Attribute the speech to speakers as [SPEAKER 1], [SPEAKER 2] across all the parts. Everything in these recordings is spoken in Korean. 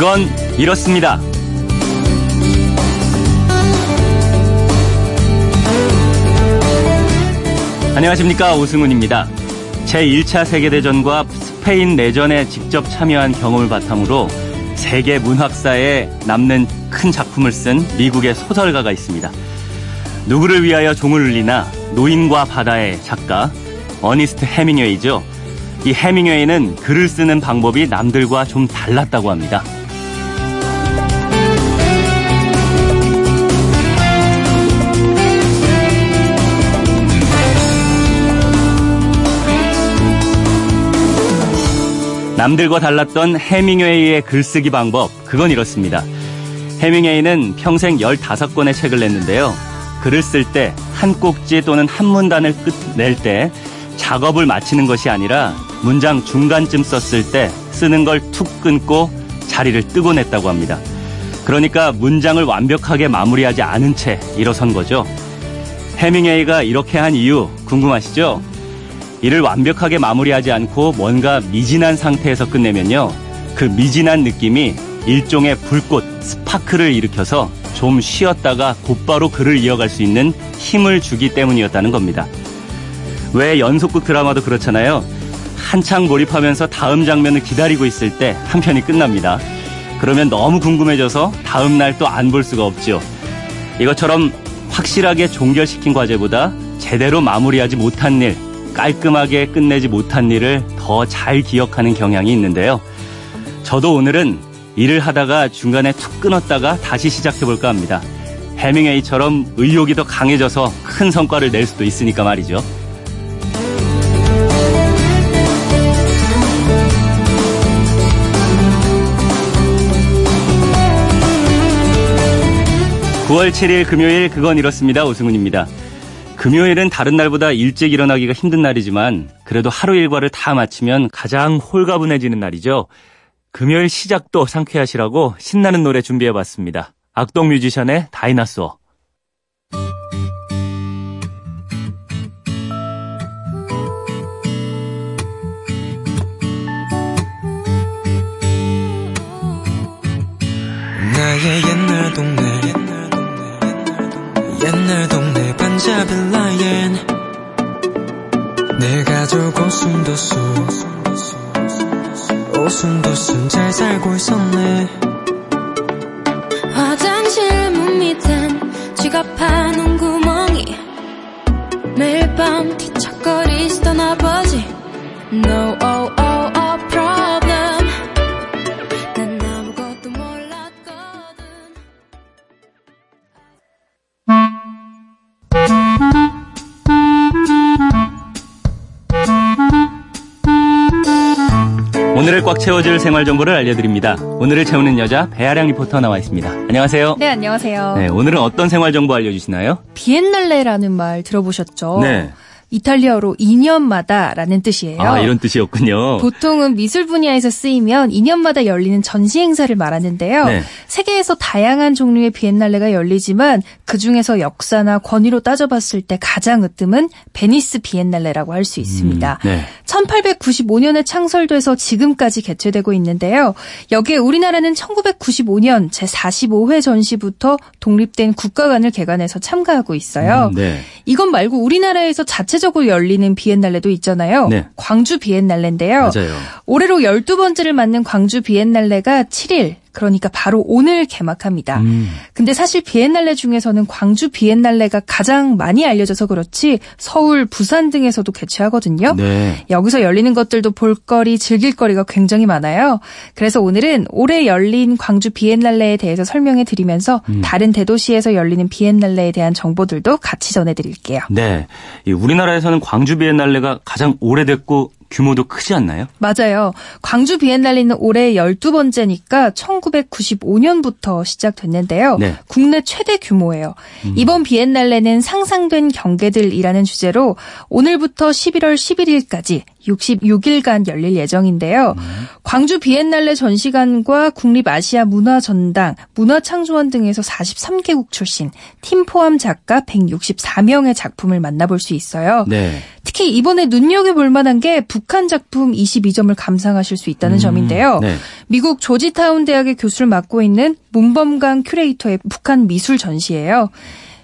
[SPEAKER 1] 그건 이렇습니다. 안녕하십니까 오승훈입니다. 제1차 세계대전과 스페인 내전에 직접 참여한 경험을 바탕으로 세계 문학사에 남는 큰 작품을 쓴 미국의 소설가가 있습니다. 누구를 위하여 종을 울리나 노인과 바다의 작가 어니스트 해밍웨이죠. 이 해밍웨이는 글을 쓰는 방법이 남들과 좀 달랐다고 합니다. 남들과 달랐던 해밍웨이의 글쓰기 방법, 그건 이렇습니다. 해밍웨이는 평생 15권의 책을 냈는데요. 글을 쓸 때 한 꼭지 또는 한 문단을 끝낼 때 작업을 마치는 것이 아니라 문장 중간쯤 썼을 때 쓰는 걸 툭 끊고 자리를 뜨고 냈다고 합니다. 그러니까 문장을 완벽하게 마무리하지 않은 채 일어선 거죠. 해밍웨이가 이렇게 한 이유 궁금하시죠? 이를 완벽하게 마무리하지 않고 뭔가 미진한 상태에서 끝내면요. 그 미진한 느낌이 일종의 불꽃, 스파크를 일으켜서 좀 쉬었다가 곧바로 글을 이어갈 수 있는 힘을 주기 때문이었다는 겁니다. 왜 연속극 드라마도 그렇잖아요. 한창 몰입하면서 다음 장면을 기다리고 있을 때 한 편이 끝납니다. 그러면 너무 궁금해져서 다음 날 또 안 볼 수가 없죠. 이것처럼 확실하게 종결시킨 과제보다 제대로 마무리하지 못한 일, 깔끔하게 끝내지 못한 일을 더 잘 기억하는 경향이 있는데요. 저도 오늘은 일을 하다가 중간에 툭 끊었다가 다시 시작해볼까 합니다. 해밍웨이처럼 의욕이 더 강해져서 큰 성과를 낼 수도 있으니까 말이죠. 9월 7일 금요일 그건 이렇습니다. 오승훈입니다. 금요일은 다른 날보다 일찍 일어나기가 힘든 날이지만 그래도 하루 일과를 다 마치면 가장 홀가분해지는 날이죠. 금요일 시작도 상쾌하시라고 신나는 노래 준비해봤습니다. 악동 뮤지션의 다이나소어. 나의 동네 반자빌라엔 내 가족 오순도순 오순도순 잘 살고 있었네.
[SPEAKER 2] 화장실 문 밑엔 지갑하는 구멍이 매일 밤 뒤척거리시던 아버지. No
[SPEAKER 1] 오늘을 꽉 채워줄 생활 정보를 알려드립니다. 오늘을 채우는 여자 배아량 리포터 나와 있습니다. 안녕하세요.
[SPEAKER 3] 네, 안녕하세요.
[SPEAKER 1] 네, 오늘은 어떤 생활 정보 알려주시나요?
[SPEAKER 3] 비엔날레라는 말 들어보셨죠?
[SPEAKER 1] 네.
[SPEAKER 3] 이탈리아어로 2년마다라는 뜻이에요.
[SPEAKER 1] 아, 이런 뜻이었군요.
[SPEAKER 3] 보통은 미술 분야에서 쓰이면 2년마다 열리는 전시 행사를 말하는데요.
[SPEAKER 1] 네.
[SPEAKER 3] 세계에서 다양한 종류의 비엔날레가 열리지만 그 중에서 역사나 권위로 따져봤을 때 가장 으뜸은 베니스 비엔날레라고 할 수 있습니다.
[SPEAKER 1] 음, 네.
[SPEAKER 3] 1895년에 창설돼서 지금까지 개최되고 있는데요. 여기에 우리나라는 1995년 제45회 전시부터 독립된 국가관을 개관해서 참가하고 있어요.
[SPEAKER 1] 음, 네.
[SPEAKER 3] 이것 말고 우리나라에서 자체 적으로 열리는 비엔날레도 있잖아요.
[SPEAKER 1] 네.
[SPEAKER 3] 광주 비엔날레인데요.
[SPEAKER 1] 맞아요.
[SPEAKER 3] 올해로 12번째를 맞는 광주 비엔날레가 7일 그러니까 바로 오늘 개막합니다.
[SPEAKER 1] 음.
[SPEAKER 3] 근데 사실 비엔날레 중에서는 광주 비엔날레가 가장 많이 알려져서 그렇지 서울, 부산 등에서도 개최하거든요.
[SPEAKER 1] 네.
[SPEAKER 3] 여기서 열리는 것들도 볼거리, 즐길거리가 굉장히 많아요. 그래서 오늘은 올해 열린 광주 비엔날레에 대해서 설명해 드리면서
[SPEAKER 1] 음.
[SPEAKER 3] 다른 대도시에서 열리는 비엔날레에 대한 정보들도 같이 전해 드릴게요.
[SPEAKER 1] 네. 이 우리나라에서는 광주 비엔날레가 가장 오래됐고 규모도 크지 않나요?
[SPEAKER 3] 맞아요. 광주 비엔날레는 올해 12번째니까 1995년부터 시작됐는데요.
[SPEAKER 1] 네.
[SPEAKER 3] 국내 최대 규모예요.
[SPEAKER 1] 음.
[SPEAKER 3] 이번 비엔날레는 상상된 경계들이라는 주제로 오늘부터 11월 11일까지 66일간 열릴 예정인데요.
[SPEAKER 1] 음.
[SPEAKER 3] 광주 비엔날레 전시관과 국립아시아 문화전당, 문화창조원 등에서 43개국 출신 팀 포함 작가 164명의 작품을 만나볼 수 있어요.
[SPEAKER 1] 네.
[SPEAKER 3] 특히 특히 이번에 눈여겨볼 만한 게 북한 작품 22점을 감상하실 수 있다는
[SPEAKER 1] 음,
[SPEAKER 3] 점인데요.
[SPEAKER 1] 네.
[SPEAKER 3] 미국 조지타운 대학의 교수를 맡고 있는 문범강 큐레이터의 북한 미술 전시예요.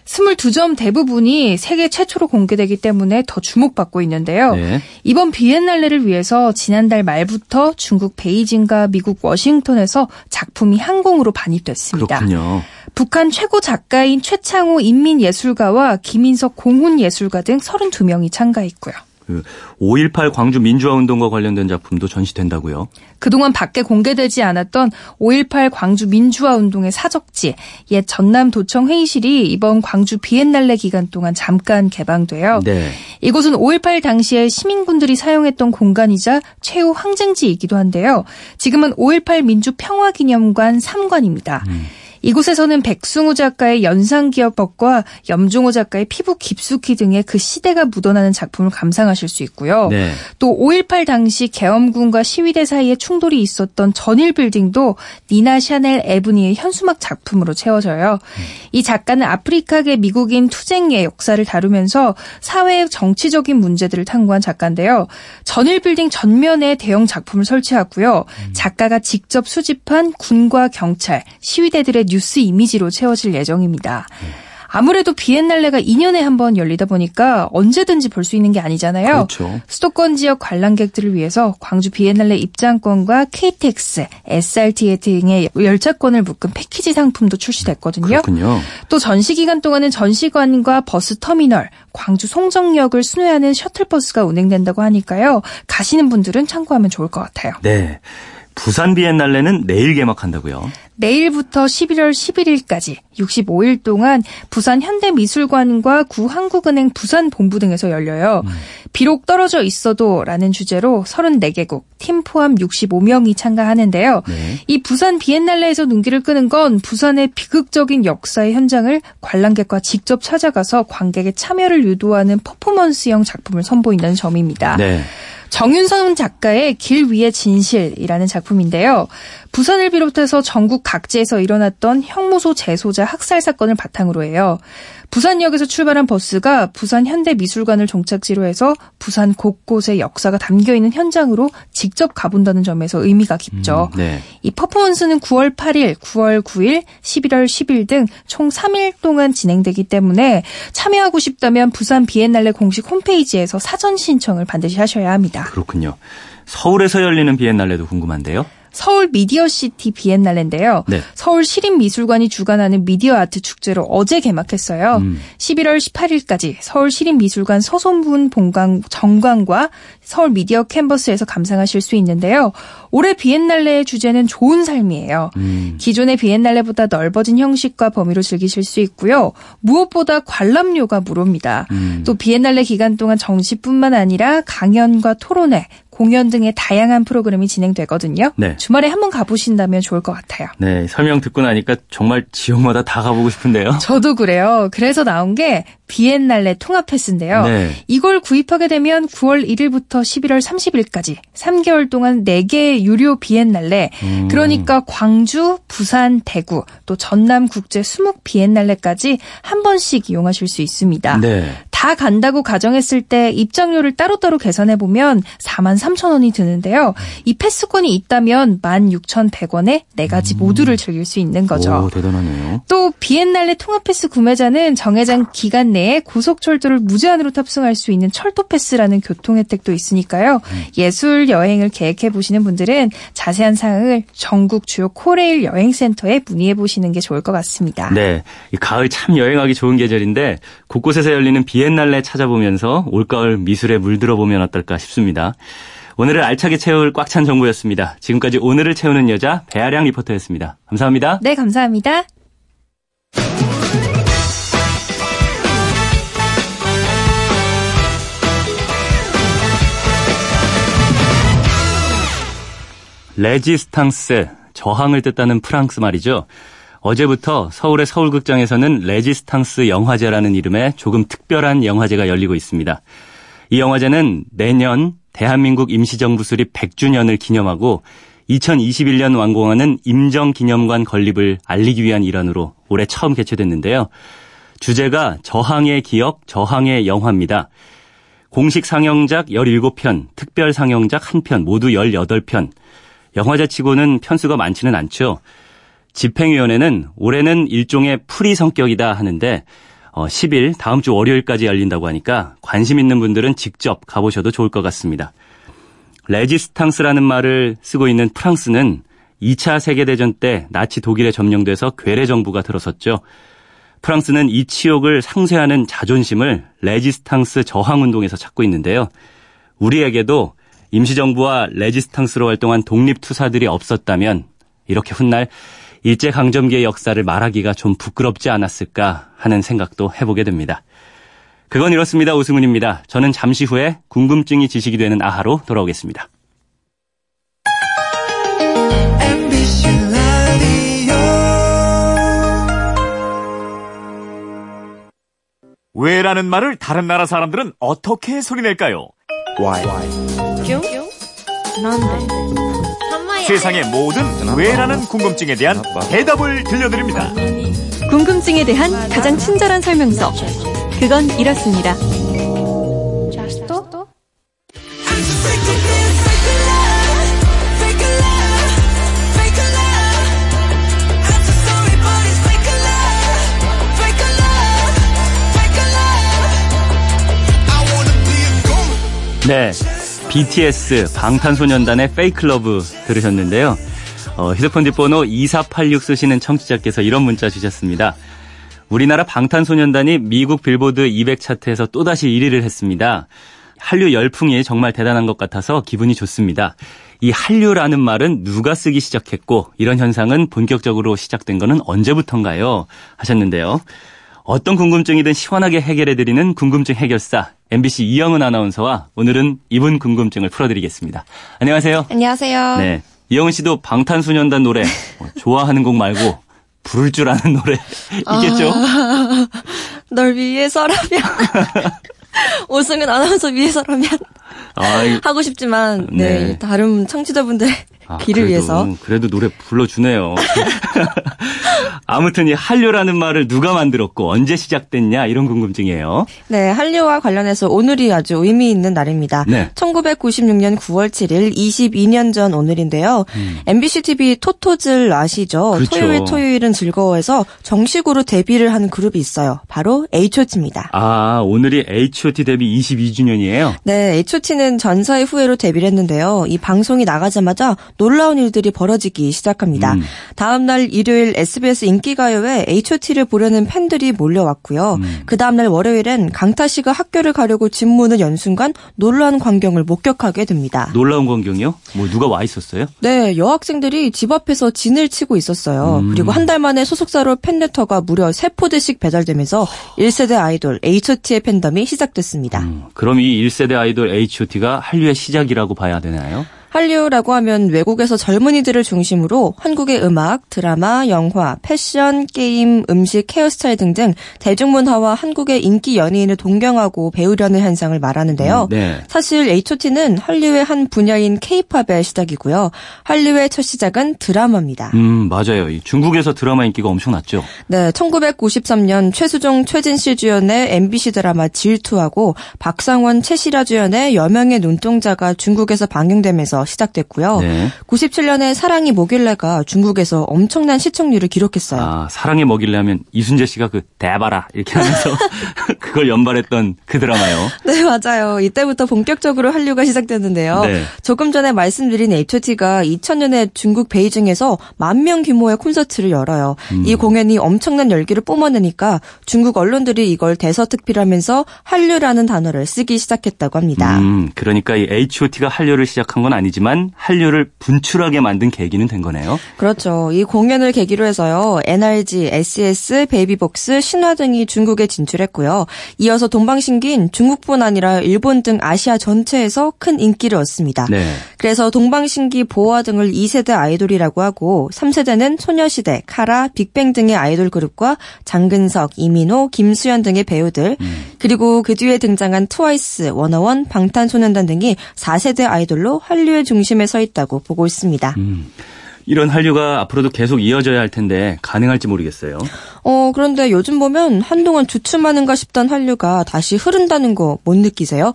[SPEAKER 3] 22점 대부분이 세계 최초로 공개되기 때문에 더 주목받고 있는데요.
[SPEAKER 1] 네.
[SPEAKER 3] 이번 비엔날레를 위해서 지난달 말부터 중국 베이징과 미국 워싱턴에서 작품이 항공으로 반입됐습니다.
[SPEAKER 1] 그렇군요.
[SPEAKER 3] 북한 최고 작가인 최창호 인민예술가와 김인석 공훈예술가 등 32명이 참가했고요.
[SPEAKER 1] 그5.18 광주 민주화 운동과 관련된 작품도 전시된다고요.
[SPEAKER 3] 그동안 밖에 공개되지 않았던 5.18 광주 민주화 운동의 사적지, 옛 전남도청 회의실이 이번 광주 비엔날레 기간 동안 잠깐 개방돼요.
[SPEAKER 1] 네.
[SPEAKER 3] 이곳은 5.18 당시에 시민분들이 사용했던 공간이자 최후 항쟁지이기도 한데요. 지금은 5.18 민주평화기념관 3관입니다. 이곳에서는 백승우 작가의 연상기억법과 염종호 작가의 피부 깊숙이 등의 그 시대가 묻어나는 작품을 감상하실 수 있고요.
[SPEAKER 1] 네.
[SPEAKER 3] 또5.18 당시 계엄군과 시위대 사이에 충돌이 있었던 전일 빌딩도 니나 샤넬 에브니의 현수막 작품으로 채워져요. 이 작가는 아프리카계 미국인 투쟁의 역사를 다루면서 사회의 정치적인 문제들을 탐구한 작가인데요. 전일 빌딩 전면에 대형 작품을 설치하고요. 작가가 직접 수집한 군과 경찰, 시위대들의 뉴스 이미지로 채워질 예정입니다. 아무래도 비엔날레가 2년에 한 번 열리다 보니까 언제든지 볼 수 있는 게 아니잖아요.
[SPEAKER 1] 그렇죠.
[SPEAKER 3] 수도권 지역 관람객들을 위해서 광주 비엔날레 입장권과 KTX, SRT 등의 열차권을 묶은 패키지 상품도 출시됐거든요.
[SPEAKER 1] 그렇군요.
[SPEAKER 3] 또 전시 기간 동안은 전시관과 버스 터미널, 광주 송정역을 순회하는 셔틀버스가 운행된다고 하니까요. 가시는 분들은 참고하면 좋을 것 같아요.
[SPEAKER 1] 네. 부산 비엔날레는 내일 개막한다고요.
[SPEAKER 3] 내일부터 11월 11일까지 65일 동안 부산 현대미술관과 구한국은행 부산 본부 등에서 열려요. 비록 떨어져 있어도 라는 주제로 34개국, 팀 포함 65명이 참가하는데요.
[SPEAKER 1] 네.
[SPEAKER 3] 이 부산 비엔날레에서 눈길을 끄는 건 부산의 비극적인 역사의 현장을 관람객과 직접 찾아가서 관객의 참여를 유도하는 퍼포먼스형 작품을 선보인다는 점입니다.
[SPEAKER 1] 네.
[SPEAKER 3] 정윤선 작가의 길 위의 진실이라는 작품인데요. 부산을 비롯해서 전국 각지에서 일어났던 형무소 재소자 학살 사건을 바탕으로 해요. 부산역에서 출발한 버스가 부산 현대미술관을 종착지로 해서 부산 곳곳에 역사가 담겨 있는 현장으로 직접 가본다는 점에서 의미가 깊죠.
[SPEAKER 1] 음, 네.
[SPEAKER 3] 이 퍼포먼스는 9월 8일, 9월 9일, 11월 10일 등 총 3일 동안 진행되기 때문에 참여하고 싶다면 부산 비엔날레 공식 홈페이지에서 사전 신청을 반드시 하셔야 합니다.
[SPEAKER 1] 그렇군요. 서울에서 열리는 비엔날레도 궁금한데요.
[SPEAKER 3] 서울 미디어시티 비엔날레인데요.
[SPEAKER 1] 네.
[SPEAKER 3] 서울 시립미술관이 주관하는 미디어 아트 축제로 어제 개막했어요.
[SPEAKER 1] 음.
[SPEAKER 3] 11월 18일까지 서울 시립미술관 서소문 본관 전관과 서울 미디어 캔버스에서 감상하실 수 있는데요. 올해 비엔날레의 주제는 좋은 삶이에요.
[SPEAKER 1] 음.
[SPEAKER 3] 기존의 비엔날레보다 넓어진 형식과 범위로 즐기실 수 있고요. 무엇보다 관람료가 무료입니다.
[SPEAKER 1] 음.
[SPEAKER 3] 또 비엔날레 기간 동안 정시뿐만 아니라 강연과 토론회, 공연 등의 다양한 프로그램이 진행되거든요.
[SPEAKER 1] 네.
[SPEAKER 3] 주말에 한번 가보신다면 좋을 것 같아요.
[SPEAKER 1] 네, 설명 듣고 나니까 정말 지역마다 다 가보고 싶은데요.
[SPEAKER 3] 저도 그래요. 그래서 나온 게 비엔날레 통합 패스인데요.
[SPEAKER 1] 네.
[SPEAKER 3] 이걸 구입하게 되면 9월 1일부터 11월 30일까지 3개월 동안 4개의 유료 비엔날레
[SPEAKER 1] 음.
[SPEAKER 3] 그러니까 광주, 부산, 대구 또 전남 국제 수묵 비엔날레까지 한 번씩 이용하실 수 있습니다.
[SPEAKER 1] 네.
[SPEAKER 3] 다 간다고 가정했을 때 입장료를 따로따로 계산해 보면 4만 3천 원이 드는데요. 이 패스권이 있다면 16,100원에 네 가지 모두를 즐길 수 있는 거죠.
[SPEAKER 1] 오, 대단하네요.
[SPEAKER 3] 또 비엔날레 통합 패스 구매자는 정해진 기간 내에 고속철도를 무제한으로 탑승할 수 있는 철도 패스라는 교통 혜택도 있으니까요. 예술 여행을 계획해 보시는 분들은 자세한 사항을 전국 주요 코레일 여행센터에 문의해 보시는 게 좋을 것 같습니다.
[SPEAKER 1] 네. 이 가을 참 여행하기 좋은 계절인데 곳곳에서 열리는 비엔 날레 찾아보면서 올가을 미술에 물들어 보면 어떨까 싶습니다. 오늘을 알차게 채울 꽉 찬 정보였습니다. 지금까지 오늘을 채우는 여자 배아량 리포터였습니다. 감사합니다.
[SPEAKER 3] 네, 감사합니다.
[SPEAKER 1] 레지스탕스, 저항을 뜻하는 프랑스 말이죠. 어제부터 서울의 서울극장에서는 레지스탕스 영화제라는 이름의 조금 특별한 영화제가 열리고 있습니다. 이 영화제는 내년 대한민국 임시정부 수립 100주년을 기념하고 2021년 완공하는 임정기념관 건립을 알리기 위한 일환으로 올해 처음 개최됐는데요. 주제가 저항의 기억, 저항의 영화입니다. 공식 상영작 17편, 특별 상영작 1편, 모두 18편. 영화제 치고는 편수가 많지는 않죠. 집행위원회는 올해는 일종의 풀이 성격이다 하는데 어, 10일 다음 주 월요일까지 열린다고 하니까 관심 있는 분들은 직접 가보셔도 좋을 것 같습니다. 레지스탕스라는 말을 쓰고 있는 프랑스는 2차 세계대전 때 나치 독일에 점령돼서 괴뢰 정부가 들어섰죠. 프랑스는 이 치욕을 상쇄하는 자존심을 레지스탕스 저항운동에서 찾고 있는데요. 우리에게도 임시정부와 레지스탕스로 활동한 독립투사들이 없었다면 이렇게 훗날 일제강점기의 역사를 말하기가 좀 부끄럽지 않았을까 하는 생각도 해보게 됩니다. 그건 이렇습니다. 오승훈입니다. 저는 잠시 후에 궁금증이 지식이 되는 아하로 돌아오겠습니다.
[SPEAKER 4] 왜라는 말을 다른 나라 사람들은 어떻게 소리낼까요? 세상의 모든 왜라는 궁금증에 대한 대답을 들려드립니다.
[SPEAKER 5] 궁금증에 대한 가장 친절한 설명서. 그건 이렇습니다.
[SPEAKER 1] 네. BTS 방탄소년단의 Fake Love 들으셨는데요. 어, 휴대폰 뒷번호 2486 쓰시는 청취자께서 이런 문자 주셨습니다. 우리나라 방탄소년단이 미국 빌보드 200 차트에서 또다시 1위를 했습니다. 한류 열풍이 정말 대단한 것 같아서 기분이 좋습니다. 이 한류라는 말은 누가 쓰기 시작했고 이런 현상은 본격적으로 시작된 것은 언제부턴가요? 하셨는데요. 어떤 궁금증이든 시원하게 해결해드리는 궁금증 해결사 MBC 이영은 아나운서와 오늘은 이분 궁금증을 풀어드리겠습니다. 안녕하세요.
[SPEAKER 5] 안녕하세요.
[SPEAKER 1] 네. 이영은 씨도 방탄소년단 노래 뭐 좋아하는 곡 말고 부를 줄 아는 노래 있겠죠?
[SPEAKER 5] 아, 널 위해서라면 오승은 아나운서 위해서라면 아, 하고 싶지만 네, 네. 다른 청취자분들 아, 귀를
[SPEAKER 1] 그래도,
[SPEAKER 5] 위해서
[SPEAKER 1] 그래도 노래 불러주네요. 아무튼 이 한류라는 말을 누가 만들었고 언제 시작됐냐 이런 궁금증이에요.
[SPEAKER 5] 네, 한류와 관련해서 오늘이 아주 의미 있는 날입니다. 네. 1996년 9월 7일 22년 전 오늘인데요. 음. MBC TV 토토즐 아시죠? 그렇죠. 토요일 토요일은 즐거워해서 정식으로 데뷔를 한 그룹이 있어요. 바로 H.O.T입니다.
[SPEAKER 1] 아, 오늘이 H.O.T 데뷔 22주년이에요?
[SPEAKER 5] 네, H.O.T는 전사의 후예로 데뷔를 했는데요. 이 방송이 나가자마자 놀라운 일들이 벌어지기 시작합니다. 음. 다음 날 일요일 SBS 인기가요에 H.O.T를 보려는 팬들이 몰려왔고요. 음. 그 다음 날 월요일엔 강타 씨가 학교를 가려고 집 문을 연 순간 놀라운 광경을 목격하게 됩니다.
[SPEAKER 1] 놀라운 광경이요? 뭐 누가 와 있었어요?
[SPEAKER 5] 네, 여학생들이 집 앞에서 진을 치고 있었어요. 음. 그리고 한 달 만에 소속사로 팬레터가 무려 3포대씩 배달되면서 1세대 아이돌 H.O.T의 팬덤이 시작됐습니다. 음.
[SPEAKER 1] 그럼 이 1세대 아이돌 H.O.T 가 한류의 시작이라고 봐야 되나요?
[SPEAKER 5] 한류라고 하면 외국에서 젊은이들을 중심으로 한국의 음악, 드라마, 영화, 패션, 게임, 음식, 헤어스타일 등등 대중문화와 한국의 인기 연예인을 동경하고 배우려는 현상을 말하는데요. 음, 네. 사실 H.O.T는 한류의 한 분야인 K-팝의 시작이고요. 한류의 첫 시작은 드라마입니다.
[SPEAKER 1] 음, 맞아요. 중국에서 드라마 인기가 엄청났죠.
[SPEAKER 5] 네, 1993년 최수종, 최진 씨 주연의 MBC 드라마 질투하고 박상원, 최시라 주연의 여명의 눈동자가 중국에서 방영되면서 시작됐고요. 네. 97년에 사랑이 뭐길래가 중국에서 엄청난 시청률을 기록했어요.
[SPEAKER 1] 아, 사랑이 뭐길래 하면 이순재 씨가 그 대바라 이렇게 하면서 그걸 연발했던 그 드라마요.
[SPEAKER 5] 네, 맞아요. 이때부터 본격적으로 한류가 시작됐는데요. 네. 조금 전에 말씀드린 H.O.T가 2000년에 중국 베이징에서 만 명 규모의 콘서트를 열어요. 음. 이 공연이 엄청난 열기를 뿜어내니까 중국 언론들이 이걸 대서특필하면서 한류라는 단어를 쓰기 시작했다고 합니다.
[SPEAKER 1] 음, 그러니까 이 H.O.T가 한류를 시작한 건 아니지 아니지만 한류를 분출하게 만든 계기는 된 거네요.
[SPEAKER 5] 그렇죠. 이 공연을 계기로 해서요. NRG, SES, 베이비복스, 신화 등이 중국에 진출했고요. 이어서 동방신기는 중국뿐 아니라 일본 등 아시아 전체에서 큰 인기를 얻습니다. 네. 그래서 동방신기, 보아 등을 2세대 아이돌이라고 하고 3세대는 소녀시대, 카라, 빅뱅 등의 아이돌 그룹과 장근석, 이민호, 김수현 등의 배우들 음. 그리고 그 뒤에 등장한 트와이스, 워너원, 방탄소년단 등이 4세대 아이돌로 한류의 중심에 서 있다고 보고 있습니다. 음.
[SPEAKER 1] 이런 한류가 앞으로도 계속 이어져야 할 텐데 가능할지 모르겠어요.
[SPEAKER 5] 어, 그런데 요즘 보면 한동안 주춤하는가 싶던 한류가 다시 흐른다는 거 못 느끼세요?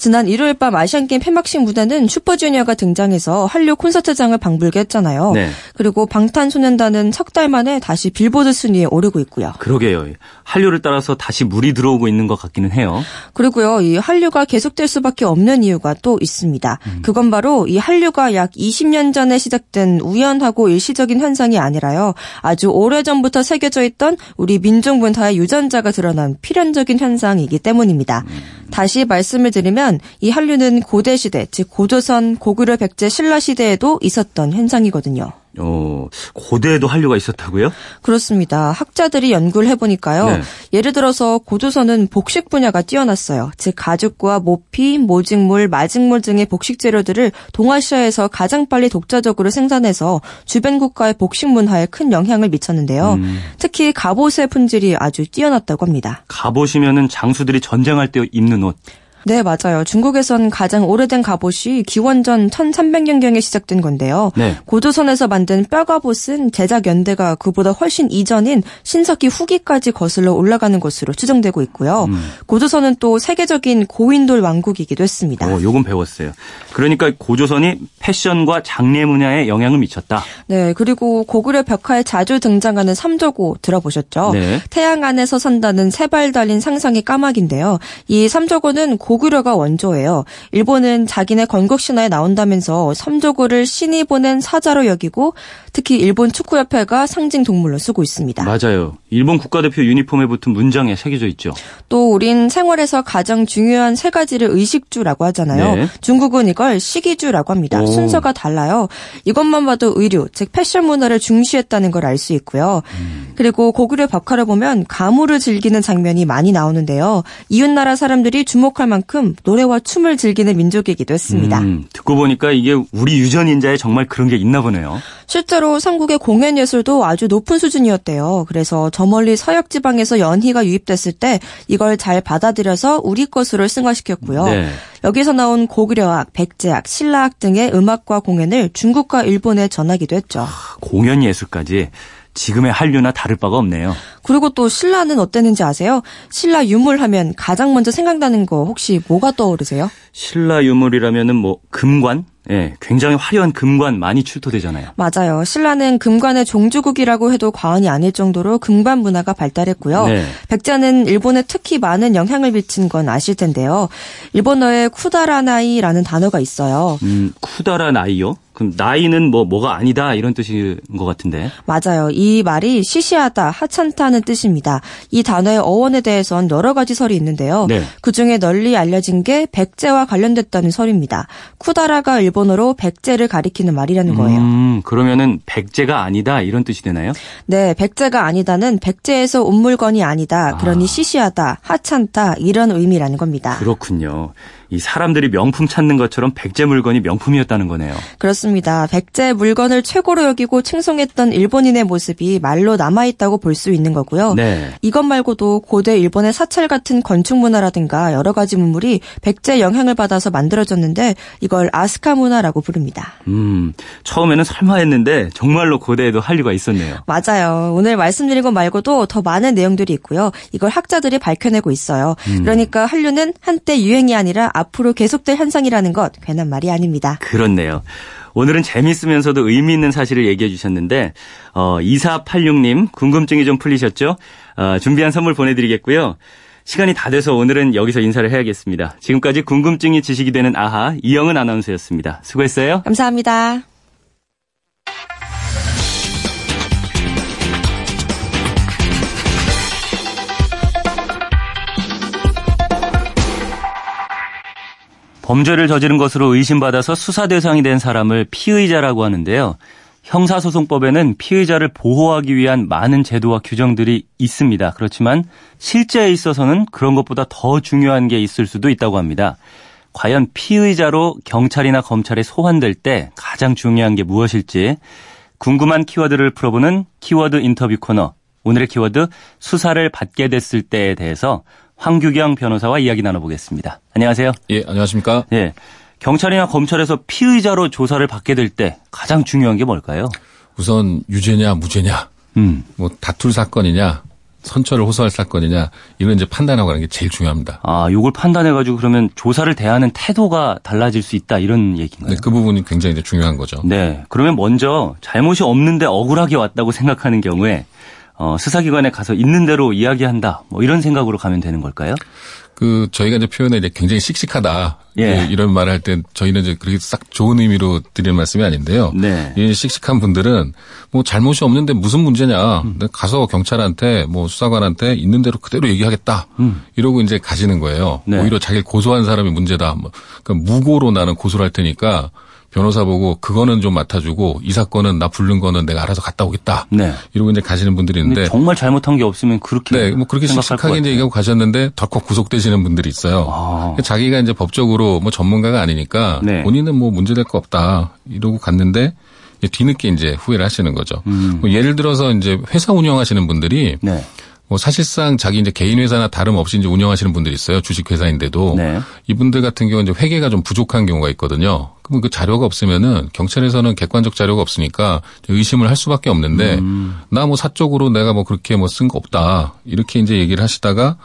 [SPEAKER 5] 지난 일요일 밤 아시안게임 폐막식 무대는 슈퍼주니어가 등장해서 한류 콘서트장을 방불게 했잖아요.
[SPEAKER 1] 네.
[SPEAKER 5] 그리고 방탄소년단은 석 달 만에 다시 빌보드 순위에 오르고 있고요.
[SPEAKER 1] 그러게요. 한류를 따라서 다시 물이 들어오고 있는 것 같기는 해요.
[SPEAKER 5] 그리고요, 이 한류가 계속될 수밖에 없는 이유가 또 있습니다. 그건 바로 이 한류가 약 20년 전에 시작된 우연하고 일시적인 현상이 아니라요. 아주 오래전부터 새겨져 있던 우리 민족 문화의 유전자가 드러난 필연적인 현상이기 때문입니다. 다시 말씀을 드리면 이 한류는 고대 시대, 즉 고조선, 고구려, 백제, 신라 시대에도 있었던 현상이거든요.
[SPEAKER 1] 어, 고대에도 한류가 있었다고요?
[SPEAKER 5] 그렇습니다. 학자들이 연구를 해보니까요.
[SPEAKER 1] 네.
[SPEAKER 5] 예를 들어서 고조선은 복식 분야가 뛰어났어요. 즉 가죽과 모피, 모직물, 마직물 등의 복식 재료들을 동아시아에서 가장 빨리 독자적으로 생산해서 주변 국가의 복식 문화에 큰 영향을 미쳤는데요. 특히 갑옷의 품질이 아주 뛰어났다고 합니다.
[SPEAKER 1] 가보시면은 장수들이 전쟁할 때 입는 옷.
[SPEAKER 5] 네, 맞아요. 중국에선 가장 오래된 갑옷이 기원전 1300년경에 시작된 건데요.
[SPEAKER 1] 네.
[SPEAKER 5] 고조선에서 만든 뼈갑옷은 제작 연대가 그보다 훨씬 이전인 신석기 후기까지 거슬러 올라가는 것으로 추정되고 있고요. 고조선은 또 세계적인 고인돌 왕국이기도 했습니다.
[SPEAKER 1] 어, 요건 배웠어요. 그러니까 고조선이 패션과 장례 분야에 영향을 미쳤다.
[SPEAKER 5] 네, 그리고 고구려 벽화에 자주 등장하는 삼조고 들어보셨죠?
[SPEAKER 1] 네.
[SPEAKER 5] 태양 안에서 산다는 세발 달린 상상의 까마귀인데요. 이 삼조고는 고 구려가 원조예요. 일본은 자기네 건국 신화에 나온다면서 삼조고를 신이 보낸 사자로 여기고 특히 일본 축구협회가 상징 동물로 쓰고 있습니다.
[SPEAKER 1] 맞아요. 일본 국가대표 유니폼에 붙은 문장에 새겨져 있죠.
[SPEAKER 5] 또 우린 생활에서 가장 중요한 세 가지를 의식주라고 하잖아요.
[SPEAKER 1] 네.
[SPEAKER 5] 중국은 이걸 식이주라고 합니다.
[SPEAKER 1] 오.
[SPEAKER 5] 순서가 달라요. 이것만 봐도 의류, 즉 패션 문화를 중시했다는 걸 알 수 있고요.
[SPEAKER 1] 음.
[SPEAKER 5] 그리고 고구려 벽화를 보면 가무를 즐기는 장면이 많이 나오는데요. 이웃나라 사람들이 주목할 만큼 노래와 춤을 즐기는 민족이기도 했습니다.
[SPEAKER 1] 음, 듣고 보니까 이게 우리 유전인자에 정말 그런 게 있나 보네요.
[SPEAKER 5] 실제로 삼국의 공연 예술도 아주 높은 수준이었대요. 그래서 저 멀리 서역 지방에서 연희가 유입됐을 때 이걸 잘 받아들여서 우리 것으로 승화시켰고요.
[SPEAKER 1] 네.
[SPEAKER 5] 여기서 나온 고구려악, 백제악, 신라악 등의 음악과 공연을 중국과 일본에 전하기도 했죠.
[SPEAKER 1] 공연 예술까지 지금의 한류나 다를 바가 없네요.
[SPEAKER 5] 그리고 또 신라는 어땠는지 아세요? 신라 유물 하면 가장 먼저 생각나는 거 혹시 뭐가 떠오르세요?
[SPEAKER 1] 신라 유물이라면은 뭐 금관? 예, 굉장히 화려한 금관 많이 출토되잖아요.
[SPEAKER 5] 맞아요. 신라는 금관의 종주국이라고 해도 과언이 아닐 정도로 금관 문화가 발달했고요.
[SPEAKER 1] 네.
[SPEAKER 5] 백자는 일본에 특히 많은 영향을 미친 건 아실 텐데요. 일본어에 쿠다라나이라는 단어가 있어요.
[SPEAKER 1] 음, 쿠다라 나이요? 그럼 나이는 뭐 뭐가 아니다 이런 뜻인 것 같은데.
[SPEAKER 5] 맞아요. 이 말이 시시하다, 하찮다는 뜻입니다. 이 단어의 어원에 대해선 여러 가지 설이 있는데요.
[SPEAKER 1] 네.
[SPEAKER 5] 그 중에 널리 알려진 게 백제와 관련됐다는 설입니다. 쿠다라가 일본어로 백제를 가리키는 말이라는 거예요.
[SPEAKER 1] 음, 그러면은 백제가 아니다 이런 뜻이 되나요?
[SPEAKER 5] 네, 백제가 아니다는 백제에서 온 물건이 아니다. 그러니 시시하다, 하찮다 이런 의미라는 겁니다.
[SPEAKER 1] 그렇군요. 이 사람들이 명품 찾는 것처럼 백제 물건이 명품이었다는 거네요.
[SPEAKER 5] 그렇습니다. 백제 물건을 최고로 여기고 칭송했던 일본인의 모습이 말로 남아 있다고 볼 수 있는 거고요.
[SPEAKER 1] 네.
[SPEAKER 5] 이것 말고도 고대 일본의 사찰 같은 건축 문화라든가 여러 가지 문물이 백제 영향을 받아서 만들어졌는데 이걸 아스카 문화라고 부릅니다.
[SPEAKER 1] 음, 처음에는 설마 했는데 정말로 고대에도 한류가 있었네요.
[SPEAKER 5] 맞아요. 오늘 말씀드린 것 말고도 더 많은 내용들이 있고요. 이걸 학자들이 밝혀내고 있어요. 그러니까 한류는 한때 유행이 아니라 앞으로 계속될 현상이라는 것 괜한 말이 아닙니다.
[SPEAKER 1] 그렇네요. 오늘은 재미있으면서도 의미 있는 사실을 얘기해 주셨는데 어, 2486님 궁금증이 좀 풀리셨죠? 어, 준비한 선물 보내드리겠고요. 시간이 다 돼서 오늘은 여기서 인사를 해야겠습니다. 지금까지 궁금증이 지식이 되는 아하 이영은 아나운서였습니다. 수고했어요.
[SPEAKER 5] 감사합니다.
[SPEAKER 1] 범죄를 저지른 것으로 의심받아서 수사 대상이 된 사람을 피의자라고 하는데요. 형사소송법에는 피의자를 보호하기 위한 많은 제도와 규정들이 있습니다. 그렇지만 실제에 있어서는 그런 것보다 더 중요한 게 있을 수도 있다고 합니다. 과연 피의자로 경찰이나 검찰에 소환될 때 가장 중요한 게 무엇일지 궁금한 키워드를 풀어보는 키워드 인터뷰 코너. 오늘의 키워드 수사를 받게 됐을 때에 대해서 황규경 변호사와 이야기 나눠보겠습니다. 안녕하세요.
[SPEAKER 6] 예, 안녕하십니까?
[SPEAKER 1] 예. 경찰이나 검찰에서 피의자로 조사를 받게 될 때 가장 중요한 게 뭘까요?
[SPEAKER 6] 우선 유죄냐 무죄냐
[SPEAKER 1] 음.
[SPEAKER 6] 뭐 다툴 사건이냐 선처를 호소할 사건이냐 이런 이제 판단하고 가는 게 제일 중요합니다.
[SPEAKER 1] 아, 요걸 판단해 가지고 그러면 조사를 대하는 태도가 달라질 수 있다 이런 얘기인가요?
[SPEAKER 6] 네, 그 부분이 굉장히 이제 중요한 거죠.
[SPEAKER 1] 네. 그러면 먼저 잘못이 없는데 억울하게 왔다고 생각하는 경우에 어, 수사기관에 가서 있는 대로 이야기한다. 뭐 이런 생각으로 가면 되는 걸까요?
[SPEAKER 6] 그 저희가 이제 표현에 이제 굉장히 씩씩하다
[SPEAKER 1] 예.
[SPEAKER 6] 그 이런 말을 할 때 저희는 이제 그렇게 싹 좋은 의미로 드리는 말씀이 아닌데요.
[SPEAKER 1] 네.
[SPEAKER 6] 이 씩씩한 분들은 뭐 잘못이 없는데 무슨 문제냐.
[SPEAKER 1] 음.
[SPEAKER 6] 가서 경찰한테 뭐 수사관한테 있는 대로 그대로 얘기하겠다. 이러고 이제 가시는 거예요.
[SPEAKER 1] 음. 네.
[SPEAKER 6] 오히려 자기를 고소한 사람이 문제다. 뭐 그러니까 무고로 나는 고소를 할 테니까 변호사 보고 그거는 좀 맡아주고 이 사건은 나 부른 거는 내가 알아서 갔다 오겠다.
[SPEAKER 1] 네.
[SPEAKER 6] 이러고 이제 가시는 분들이 있는데
[SPEAKER 1] 정말 잘못한 게 없으면 그렇게
[SPEAKER 6] 네, 뭐 그렇게 씩씩하게 이제. 얘기하고 가셨는데 덜컥 구속되시는 분들이 있어요.
[SPEAKER 1] 아.
[SPEAKER 6] 자기가 이제 법적으로 뭐 전문가가 아니니까
[SPEAKER 1] 네.
[SPEAKER 6] 본인은 뭐 문제될 거 없다 이러고 갔는데 뒤늦게 이제 후회를 하시는 거죠. 뭐 예를 들어서 이제 회사 운영하시는 분들이
[SPEAKER 1] 음. 네.
[SPEAKER 6] 뭐 사실상 자기 이제 개인 회사나 다름 없이 이제 운영하시는 분들이 있어요. 주식 회사인데도
[SPEAKER 1] 네.
[SPEAKER 6] 이분들 같은 경우는 이제 회계가 좀 부족한 경우가 있거든요. 그러면 그 자료가 없으면은 경찰에서는 객관적 자료가 없으니까 의심을 할 수밖에 없는데
[SPEAKER 1] 음.
[SPEAKER 6] 나뭐 사적으로 내가 뭐 그렇게 뭐 쓴 거 없다 이렇게 이제 얘기를 하시다가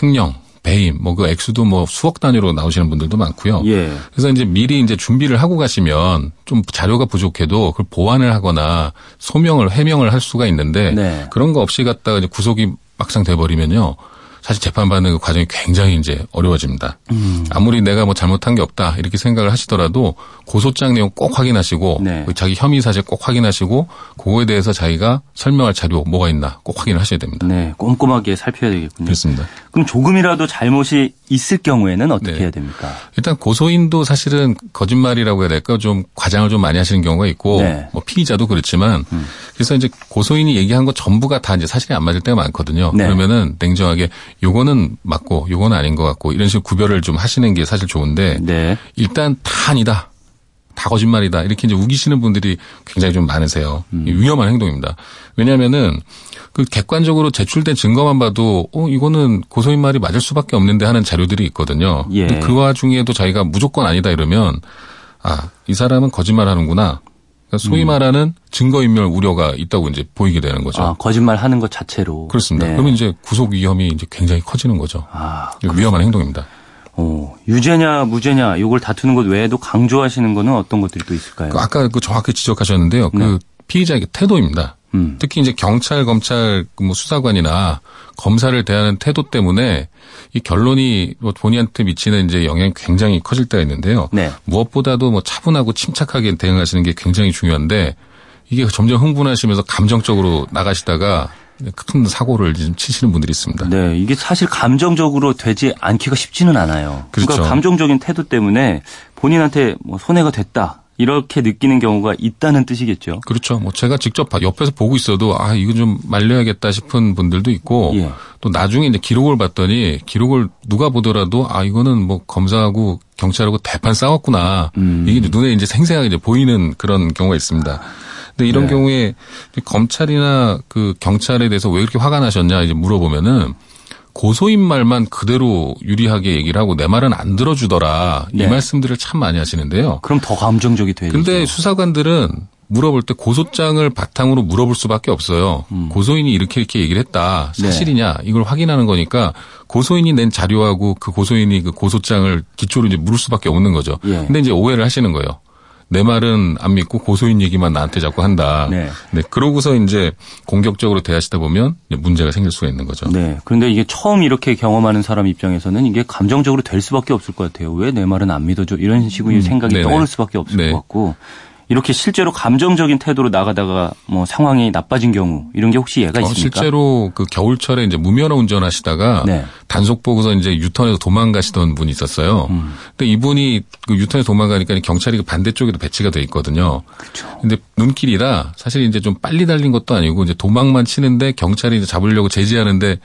[SPEAKER 6] 횡령, 배임, 뭐 그 액수도 뭐 수억 단위로 나오시는 분들도 많고요.
[SPEAKER 1] 예.
[SPEAKER 6] 그래서 이제 미리 이제 준비를 하고 가시면 좀 자료가 부족해도 그걸 보완을 하거나 소명을 해명을 할 수가 있는데
[SPEAKER 1] 네.
[SPEAKER 6] 그런 거 없이 갔다가 이제 구속이 막상 돼버리면요. 사실 재판받는 그 과정이 굉장히 이제 어려워집니다.
[SPEAKER 1] 음.
[SPEAKER 6] 아무리 내가 뭐 잘못한 게 없다 이렇게 생각을 하시더라도 고소장 내용 꼭 확인하시고
[SPEAKER 1] 네.
[SPEAKER 6] 그 자기 혐의 사실 꼭 확인하시고 그거에 대해서 자기가 설명할 자료 뭐가 있나 꼭 확인을 하셔야 됩니다.
[SPEAKER 1] 네. 꼼꼼하게 살펴야 되겠군요.
[SPEAKER 6] 그렇습니다.
[SPEAKER 1] 그럼 조금이라도 잘못이 있을 경우에는 어떻게
[SPEAKER 6] 네.
[SPEAKER 1] 해야 됩니까?
[SPEAKER 6] 일단 고소인도 사실은 거짓말이라고 해야 될까 좀 과장을 좀 많이 하시는 경우가 있고
[SPEAKER 1] 네.
[SPEAKER 6] 뭐 피의자도 그렇지만 그래서 이제 고소인이 얘기한 거 전부가 다 이제 사실이 안 맞을 때가 많거든요.
[SPEAKER 1] 네.
[SPEAKER 6] 그러면은 냉정하게 요거는 맞고 요거는 아닌 것 같고 이런 식으로 구별을 좀 하시는 게 사실 좋은데
[SPEAKER 1] 네.
[SPEAKER 6] 일단 다 아니다. 다 거짓말이다. 이렇게 이제 우기시는 분들이 굉장히 좀 많으세요.
[SPEAKER 1] 음.
[SPEAKER 6] 이 위험한 행동입니다. 왜냐면은 그 객관적으로 제출된 증거만 봐도 어 이거는 고소인 말이 맞을 수밖에 없는데 하는 자료들이 있거든요.
[SPEAKER 1] 예.
[SPEAKER 6] 근데 그 와중에도 자기가 무조건 아니다 이러면 아, 이 사람은 거짓말 하는구나. 그러니까 소위 말하는 증거인멸 우려가 있다고 이제 보이게 되는 거죠.
[SPEAKER 1] 음. 아, 거짓말 하는 것 자체로.
[SPEAKER 6] 그렇습니다.
[SPEAKER 1] 네.
[SPEAKER 6] 그러면 이제 구속 위험이 이제 굉장히 커지는 거죠.
[SPEAKER 1] 아,
[SPEAKER 6] 위험한 행동입니다.
[SPEAKER 1] 어, 유죄냐 무죄냐 이걸 다투는 것 외에도 강조하시는 거는 어떤 것들이 또 있을까요?
[SPEAKER 6] 그 아까 그 정확히 지적하셨는데요. 그
[SPEAKER 1] 네.
[SPEAKER 6] 피의자의 태도입니다.
[SPEAKER 1] 음.
[SPEAKER 6] 특히 이제 경찰, 검찰, 그뭐 수사관이나 검사를 대하는 태도 때문에 이 결론이 뭐 본인한테 미치는 이제 영향이 굉장히 커질 때가 있는데요.
[SPEAKER 1] 네.
[SPEAKER 6] 무엇보다도 뭐 차분하고 침착하게 대응하시는 게 굉장히 중요한데 이게 점점 흥분하시면서 감정적으로 나가시다가 큰 사고를 지금 치시는 분들이 있습니다.
[SPEAKER 1] 네, 이게 사실 감정적으로 되지 않기가 쉽지는 않아요.
[SPEAKER 6] 그렇죠.
[SPEAKER 1] 러니까 감정적인 태도 때문에 본인한테 뭐 손해가 됐다 이렇게 느끼는 경우가 있다는 뜻이겠죠.
[SPEAKER 6] 그렇죠. 뭐 제가 직접 봐- 옆에서 보고 있어도 아 이거 좀 말려야겠다 싶은 분들도 있고
[SPEAKER 1] 예.
[SPEAKER 6] 또 나중에 이제 기록을 봤더니 기록을 누가 보더라도 아 이거는 뭐 검사하고 경찰하고 대판 싸웠구나
[SPEAKER 1] 음.
[SPEAKER 6] 이게 이제 눈에 이제 생생하게 이제 보이는 그런 경우가 있습니다. 근데 이런
[SPEAKER 1] 네.
[SPEAKER 6] 경우에 검찰이나 그 경찰에 대해서 왜 이렇게 화가 나셨냐 이제 물어보면은 고소인 말만 그대로 유리하게 얘기를 하고 내 말은 안 들어주더라
[SPEAKER 1] 네.
[SPEAKER 6] 이 말씀들을 참 많이 하시는데요.
[SPEAKER 1] 그럼 더 감정적이 되죠.
[SPEAKER 6] 근데 수사관들은 물어볼 때 고소장을 바탕으로 물어볼 수밖에 없어요. 고소인이 이렇게 이렇게 얘기를 했다.
[SPEAKER 1] 음. 네.
[SPEAKER 6] 사실이냐 이걸 확인하는 거니까 고소인이 낸 자료하고 그 고소인이 그 고소장을 기초로 이제 물을 수밖에 없는 거죠.
[SPEAKER 1] 예.
[SPEAKER 6] 근데 이제 오해를 하시는 거예요. 내 말은 안 믿고 고소인 얘기만 나한테 자꾸 한다.
[SPEAKER 1] 네.
[SPEAKER 6] 그러고서 이제 공격적으로 대하시다 보면 문제가 생길 수가 있는 거죠.
[SPEAKER 1] 네. 그런데 이게 처음 이렇게 경험하는 사람 입장에서는 이게 감정적으로 될 수밖에 없을 것 같아요. 왜 내 말은 안 믿어줘? 이런 생각이
[SPEAKER 6] 음. 네네.
[SPEAKER 1] 떠오를 수밖에 없을
[SPEAKER 6] 네.
[SPEAKER 1] 것 같고 이렇게 실제로 감정적인 태도로 나가다가 뭐 상황이 나빠진 경우 이런 게 혹시 예가
[SPEAKER 6] 어,
[SPEAKER 1] 있습니까?
[SPEAKER 6] 실제로 그 겨울철에 이제 무면허 운전하시다가
[SPEAKER 1] 네.
[SPEAKER 6] 단속 보고서 이제 유턴해서 도망가시던 분이 있었어요.
[SPEAKER 1] 음.
[SPEAKER 6] 근데 이분이 그 유턴해서 도망가니까 경찰이 그 반대쪽에도 배치가 돼 있거든요.
[SPEAKER 1] 그렇죠.
[SPEAKER 6] 근데 눈길이라 사실 이제 좀 빨리 달린 것도 아니고 이제 도망만 치는데 경찰이 이제 잡으려고 제지하는데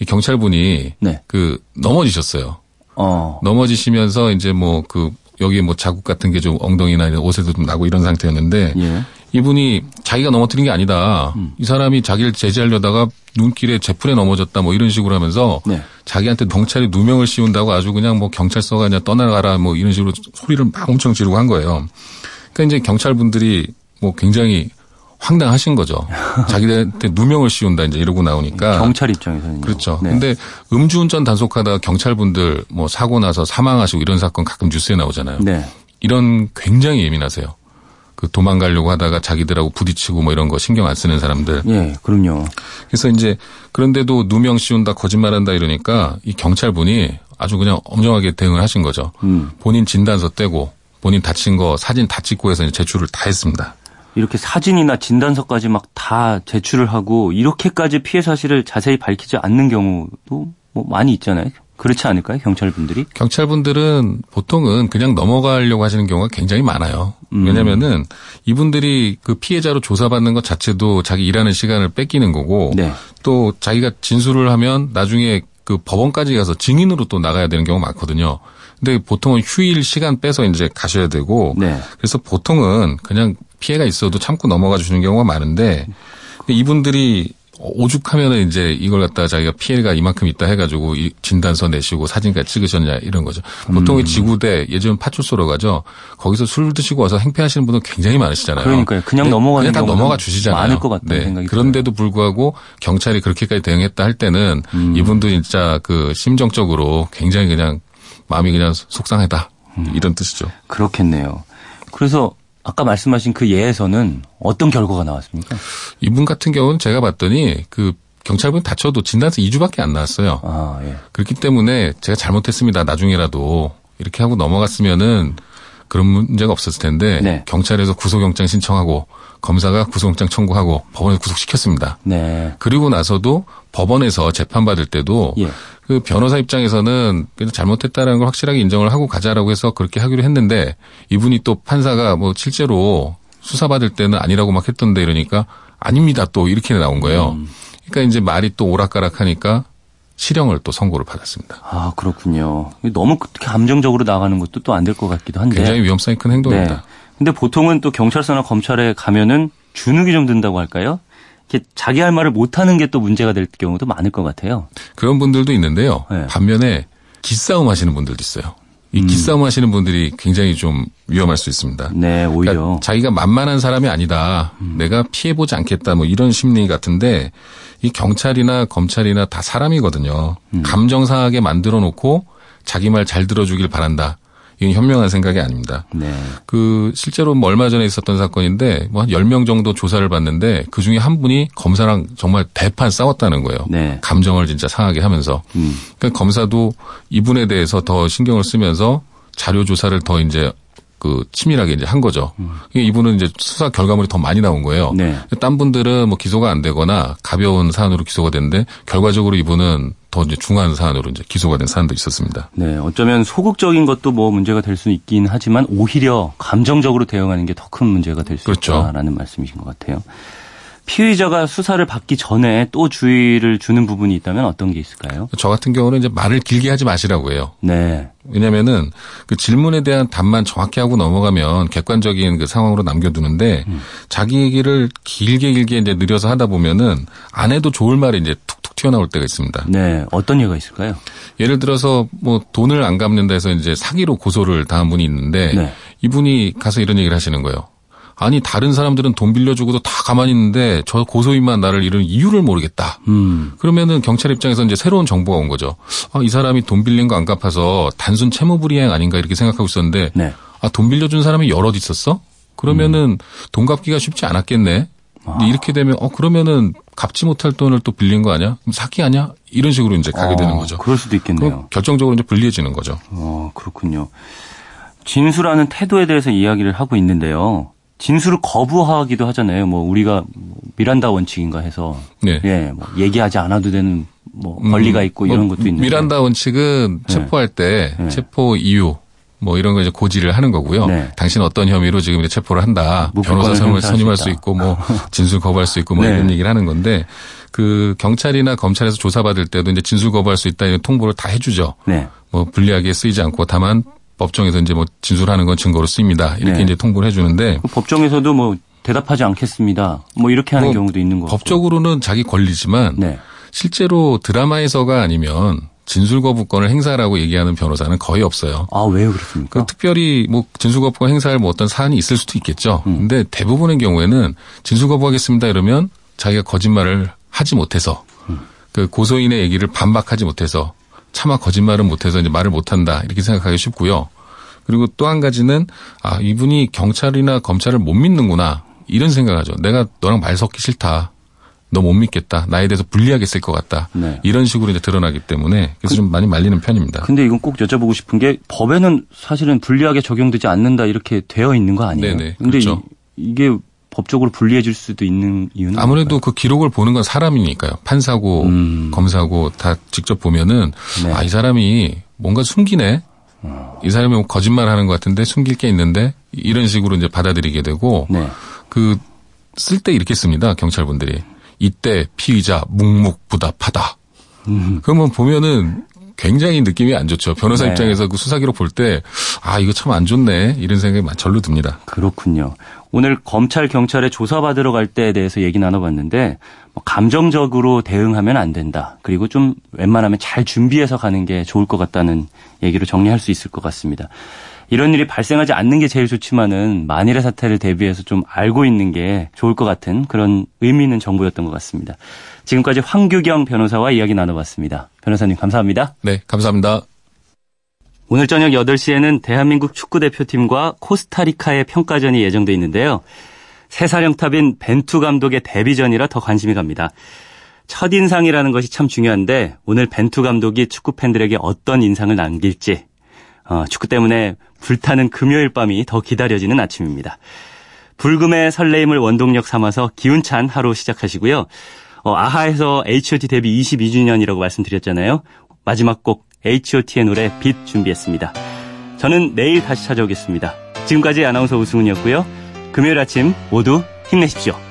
[SPEAKER 6] 이 경찰분이
[SPEAKER 1] 네.
[SPEAKER 6] 그 넘어지셨어요.
[SPEAKER 1] 어.
[SPEAKER 6] 넘어지시면서 이제 뭐 그 여기 뭐 자국 같은 게 좀 엉덩이나 옷에도 좀 나고 이런 상태였는데
[SPEAKER 1] 예.
[SPEAKER 6] 이분이 자기가 넘어뜨린 게 아니다.
[SPEAKER 1] 음.
[SPEAKER 6] 이 사람이 자기를 제지하려다가 눈길에 제풀에 넘어졌다 뭐 이런 식으로 하면서
[SPEAKER 1] 네.
[SPEAKER 6] 자기한테 경찰이 누명을 씌운다고 아주 그냥 뭐 경찰서가 그냥 떠나가라 뭐 이런 식으로 소리를 막 엄청 지르고 한 거예요. 그러니까 이제 경찰분들이 뭐 굉장히 황당하신 거죠. 자기들한테 누명을 씌운다 이제 이러고 나오니까
[SPEAKER 1] 경찰 입장에서는
[SPEAKER 6] 그렇죠.
[SPEAKER 1] 네.
[SPEAKER 6] 근데 음주운전 단속하다 경찰분들 뭐 사고 나서 사망하시고 이런 사건 가끔 뉴스에 나오잖아요.
[SPEAKER 1] 네.
[SPEAKER 6] 이런 굉장히 예민하세요. 그 도망가려고 하다가 자기들하고 부딪히고 뭐 이런 거 신경 안 쓰는 사람들.
[SPEAKER 1] 예, 그럼요.
[SPEAKER 6] 그래서 이제 그런데도 누명 씌운다 거짓말한다 이러니까 이 경찰분이 아주 그냥 엄정하게 대응을 하신 거죠.
[SPEAKER 1] 음.
[SPEAKER 6] 본인 진단서 떼고 본인 다친 거 사진 다 찍고 해서 제출을 다 했습니다.
[SPEAKER 1] 이렇게 사진이나 진단서까지 막 다 제출을 하고 이렇게까지 피해 사실을 자세히 밝히지 않는 경우도 뭐 많이 있잖아요. 그렇지 않을까요? 경찰분들이?
[SPEAKER 6] 경찰분들은 보통은 그냥 넘어가려고 하시는 경우가 굉장히 많아요.
[SPEAKER 1] 음.
[SPEAKER 6] 왜냐면은 이분들이 그 피해자로 조사받는 것 자체도 자기 일하는 시간을 뺏기는 거고
[SPEAKER 1] 네.
[SPEAKER 6] 또 자기가 진술을 하면 나중에 그 법원까지 가서 증인으로 또 나가야 되는 경우가 많거든요. 근데 보통은 휴일 시간 빼서 이제 가셔야 되고
[SPEAKER 1] 네.
[SPEAKER 6] 그래서 보통은 그냥 피해가 있어도 참고 넘어가 주는 경우가 많은데 이분들이 오죽하면은 이제 이걸 갖다가 자기가 피해가 이만큼 있다 해가지고 이 진단서 내시고 사진까지 찍으셨냐 이런 거죠. 보통 이 지구대 예전 파출소로 가죠. 거기서 술 드시고 와서 행패하시는 분들 굉장히 많으시잖아요.
[SPEAKER 1] 그러니까요. 그냥 넘어가는
[SPEAKER 6] 그냥 다 넘어가 주시잖아요.
[SPEAKER 1] 많을 것 같다는 생각이
[SPEAKER 6] 그런데도 불구하고 경찰이 그렇게까지 대응했다 할 때는
[SPEAKER 1] 음.
[SPEAKER 6] 이분도 진짜 그 심정적으로 굉장히 그냥 마음이 그냥 속상하다
[SPEAKER 1] 음.
[SPEAKER 6] 이런 뜻이죠.
[SPEAKER 1] 그렇겠네요. 그래서 아까 말씀하신 그 예에서는 어떤 결과가 나왔습니까?
[SPEAKER 6] 이분 같은 경우는 제가 봤더니 그 경찰분 다쳐도 진단서 2주밖에 안 나왔어요.
[SPEAKER 1] 아, 예.
[SPEAKER 6] 그렇기 때문에 제가 잘못했습니다. 나중에라도 이렇게 하고 넘어갔으면은 그런 문제가 없었을 텐데
[SPEAKER 1] 네.
[SPEAKER 6] 경찰에서 구속영장 신청하고 검사가 구속영장 청구하고 법원에 구속시켰습니다.
[SPEAKER 1] 네.
[SPEAKER 6] 그리고 나서도 법원에서 재판받을 때도
[SPEAKER 1] 예.
[SPEAKER 6] 그 변호사 입장에서는 그냥 잘못했다라는 걸 확실하게 인정을 하고 가자라고 해서 그렇게 하기로 했는데 이분이 또 판사가 뭐 실제로 수사받을 때는 아니라고 막 했던데 이러니까 아닙니다 또 이렇게 나온 거예요. 그러니까 이제 말이 또 오락가락 하니까 실형을 또 선고를 받았습니다.
[SPEAKER 1] 아, 그렇군요. 너무 그렇게 감정적으로 나가는 것도 또 안 될 것 같기도 한데.
[SPEAKER 6] 굉장히 위험성이 큰 행동입니다.
[SPEAKER 1] 네. 근데 보통은 또 경찰서나 검찰에 가면은 주눅이 좀 든다고 할까요? 이렇게 자기 할 말을 못하는 게 또 문제가 될 경우도 많을 것 같아요.
[SPEAKER 6] 그런 분들도 있는데요.
[SPEAKER 1] 네.
[SPEAKER 6] 반면에 기싸움 하시는 분들도 있어요. 이
[SPEAKER 1] 음.
[SPEAKER 6] 기싸움 하시는 분들이 굉장히 좀 위험할 수 있습니다.
[SPEAKER 1] 네, 오히려.
[SPEAKER 6] 그러니까 자기가 만만한 사람이 아니다. 내가 피해 보지 않겠다. 뭐 이런 심리 같은데 이 경찰이나 검찰이나 다 사람이거든요. 감정 상하게 만들어 놓고 자기 말 잘 들어주길 바란다. 이건 현명한 생각이 아닙니다.
[SPEAKER 1] 네.
[SPEAKER 6] 그 실제로 뭐 얼마 전에 있었던 사건인데 뭐 한 10명 정도 조사를 받는데 그 중에 한 분이 검사랑 정말 대판 싸웠다는 거예요.
[SPEAKER 1] 네.
[SPEAKER 6] 감정을 진짜 상하게 하면서.
[SPEAKER 1] 음.
[SPEAKER 6] 그러니까 검사도 이분에 대해서 더 신경을 쓰면서 자료 조사를 더 이제 그 치밀하게 이제 한 거죠. 이분은 이제 수사 결과물이 더 많이 나온 거예요.
[SPEAKER 1] 음. 네.
[SPEAKER 6] 딴 분들은 뭐 기소가 안 되거나 가벼운 사안으로 기소가 됐는데 결과적으로 이분은 더 이제 중한 사안으로 이제 기소가 된 사안도 있었습니다.
[SPEAKER 1] 네, 어쩌면 소극적인 것도 뭐 문제가 될 수 있긴 하지만 오히려 감정적으로 대응하는 게 더 큰 문제가 될수
[SPEAKER 6] 그렇죠.
[SPEAKER 1] 있다라는 말씀이신 것 같아요. 피의자가 수사를 받기 전에 또 주의를 주는 부분이 있다면 어떤 게 있을까요?
[SPEAKER 6] 저 같은 경우는 이제 말을 길게 하지 마시라고 해요.
[SPEAKER 1] 네.
[SPEAKER 6] 왜냐면은 그 질문에 대한 답만 정확히 하고 넘어가면 객관적인 그 상황으로 남겨두는데 자기 얘기를 길게 길게 이제 느려서 하다 보면은 안 해도 좋을 말이 이제 툭툭 튀어나올 때가 있습니다.
[SPEAKER 1] 네, 어떤 예가 있을까요?
[SPEAKER 6] 예를 들어서 뭐 돈을 안 갚는다 해서 이제 사기로 고소를 당한 분이 있는데
[SPEAKER 1] 네.
[SPEAKER 6] 이분이 가서 이런 얘기를 하시는 거예요. 아니 다른 사람들은 돈 빌려주고도 다 가만히 있는데 저 고소인만 나를 이런 이유를 모르겠다.
[SPEAKER 1] 음.
[SPEAKER 6] 그러면은 경찰 입장에서 이제 새로운 정보가 온 거죠. 아, 이 사람이 돈 빌린 거 안 갚아서 단순 채무불이행 아닌가 이렇게 생각하고 있었는데
[SPEAKER 1] 네.
[SPEAKER 6] 아, 돈 빌려준 사람이 여럿 있었어? 그러면은 돈 갚기가 쉽지 않았겠네. 근데 이렇게 되면 어 그러면은 갚지 못할 돈을 또 빌린 거 아니야? 그럼 사기 아니야? 이런 식으로 이제 가게 되는
[SPEAKER 1] 어,
[SPEAKER 6] 거죠.
[SPEAKER 1] 그럴 수도 있겠네요.
[SPEAKER 6] 결정적으로 이제 불리해지는 거죠.
[SPEAKER 1] 어, 그렇군요. 진술하는 태도에 대해서 이야기를 하고 있는데요. 진술을 거부하기도 하잖아요. 뭐 우리가 미란다 원칙인가 해서
[SPEAKER 6] 네.
[SPEAKER 1] 예, 뭐 얘기하지 않아도 되는 뭐
[SPEAKER 6] 음,
[SPEAKER 1] 권리가 있고 이런
[SPEAKER 6] 뭐
[SPEAKER 1] 것도 있는데
[SPEAKER 6] 미란다 원칙은 체포할 때
[SPEAKER 1] 네.
[SPEAKER 6] 체포 이유 뭐 이런 거 이제 고지를 하는 거고요.
[SPEAKER 1] 네.
[SPEAKER 6] 당신 어떤 혐의로 지금 이제 체포를 한다. 변호사 선임할,
[SPEAKER 1] 행사할
[SPEAKER 6] 선임할
[SPEAKER 1] 수.
[SPEAKER 6] 있고 뭐 진술 거부할 수 있고 뭐
[SPEAKER 1] 네.
[SPEAKER 6] 이런 얘기를 하는 건데 그 경찰이나 검찰에서 조사받을 때도 이제 진술 거부할 수 있다 이런 통보를 다 해주죠.
[SPEAKER 1] 네.
[SPEAKER 6] 뭐 불리하게 쓰이지 않고 다만 법정에서 이제 뭐 진술하는 건 증거로 쓰입니다. 이렇게
[SPEAKER 1] 네.
[SPEAKER 6] 이제 통보를 해주는데
[SPEAKER 1] 그 법정에서도 뭐 대답하지 않겠습니다. 뭐 이렇게 하는
[SPEAKER 6] 뭐
[SPEAKER 1] 경우도 있는 거고.
[SPEAKER 6] 법적으로는 자기 권리지만
[SPEAKER 1] 네.
[SPEAKER 6] 실제로 드라마에서가 아니면 진술 거부권을 행사라고 얘기하는 변호사는 거의 없어요.
[SPEAKER 1] 아, 왜요 그렇습니까?
[SPEAKER 6] 그 특별히 뭐 진술 거부권 행사할 뭐 어떤 사안이 있을 수도 있겠죠.
[SPEAKER 1] 음.
[SPEAKER 6] 근데 대부분의 경우에는 진술 거부하겠습니다 이러면 자기가 거짓말을 하지 못해서
[SPEAKER 1] 음.
[SPEAKER 6] 그 고소인의 얘기를 반박하지 못해서 차마 거짓말은 못해서 이제 말을 못한다 이렇게 생각하기 쉽고요. 그리고 또 한 가지는 아 이분이 경찰이나 검찰을 못 믿는구나 이런 생각하죠. 내가 너랑 말 섞기 싫다. 너 못 믿겠다. 나에 대해서 불리하게 쓸 것 같다.
[SPEAKER 1] 네.
[SPEAKER 6] 이런 식으로 이제 드러나기 때문에 그래서 좀 많이 말리는 편입니다.
[SPEAKER 1] 근데 이건 꼭 여쭤보고 싶은 게 법에는 사실은 불리하게 적용되지 않는다 이렇게 되어 있는 거 아니에요?
[SPEAKER 6] 네네,
[SPEAKER 1] 근데
[SPEAKER 6] 그렇죠.
[SPEAKER 1] 이, 게 법적으로 불리해질 수도 있는 이유는
[SPEAKER 6] 아무래도 그 기록을 보는 건 사람이니까요. 판사고
[SPEAKER 1] 음.
[SPEAKER 6] 검사고 다 직접 보면은
[SPEAKER 1] 네.
[SPEAKER 6] 아이 사람이 뭔가 숨기네. 이 사람이 뭐 거짓말 하는 것 같은데 숨길 게 있는데 이런 식으로 이제 받아들이게 되고
[SPEAKER 1] 네.
[SPEAKER 6] 그 쓸 때 이렇게 씁니다. 경찰분들이 이때 피의자 묵묵부답하다. 그러면 보면은 굉장히 느낌이 안 좋죠. 변호사
[SPEAKER 1] 네.
[SPEAKER 6] 입장에서 그 수사 기록 볼 때 아 이거 참 안 좋네 이런 생각이 절로 듭니다.
[SPEAKER 1] 그렇군요. 오늘 검찰 경찰에 조사받으러 갈 때에 대해서 얘기 나눠봤는데 뭐 감정적으로 대응하면 안 된다. 그리고 좀 웬만하면 잘 준비해서 가는 게 좋을 것 같다는 얘기로 정리할 수 있을 것 같습니다. 이런 일이 발생하지 않는 게 제일 좋지만은 만일의 사태를 대비해서 좀 알고 있는 게 좋을 것 같은 그런 의미 있는 정보였던 것 같습니다. 지금까지 황규경 변호사와 이야기 나눠봤습니다. 변호사님 감사합니다.
[SPEAKER 6] 네 감사합니다.
[SPEAKER 1] 오늘 저녁 8시에는 대한민국 축구대표팀과 코스타리카의 평가전이 예정돼 있는데요. 새사령탑인 벤투 감독의 데뷔전이라 더 관심이 갑니다. 첫인상이라는 것이 참 중요한데 오늘 벤투 감독이 축구 팬들에게 어떤 인상을 남길지 어, 축구 때문에 불타는 금요일 밤이 더 기다려지는 아침입니다. 불금의 설레임을 원동력 삼아서 기운찬 하루 시작하시고요. 어, 아하에서 H.O.T 데뷔 22주년이라고 말씀드렸잖아요. 마지막 곡 H.O.T의 노래 빛 준비했습니다. 저는 내일 다시 찾아오겠습니다. 지금까지 아나운서 우승훈이었고요. 금요일 아침 모두 힘내십시오.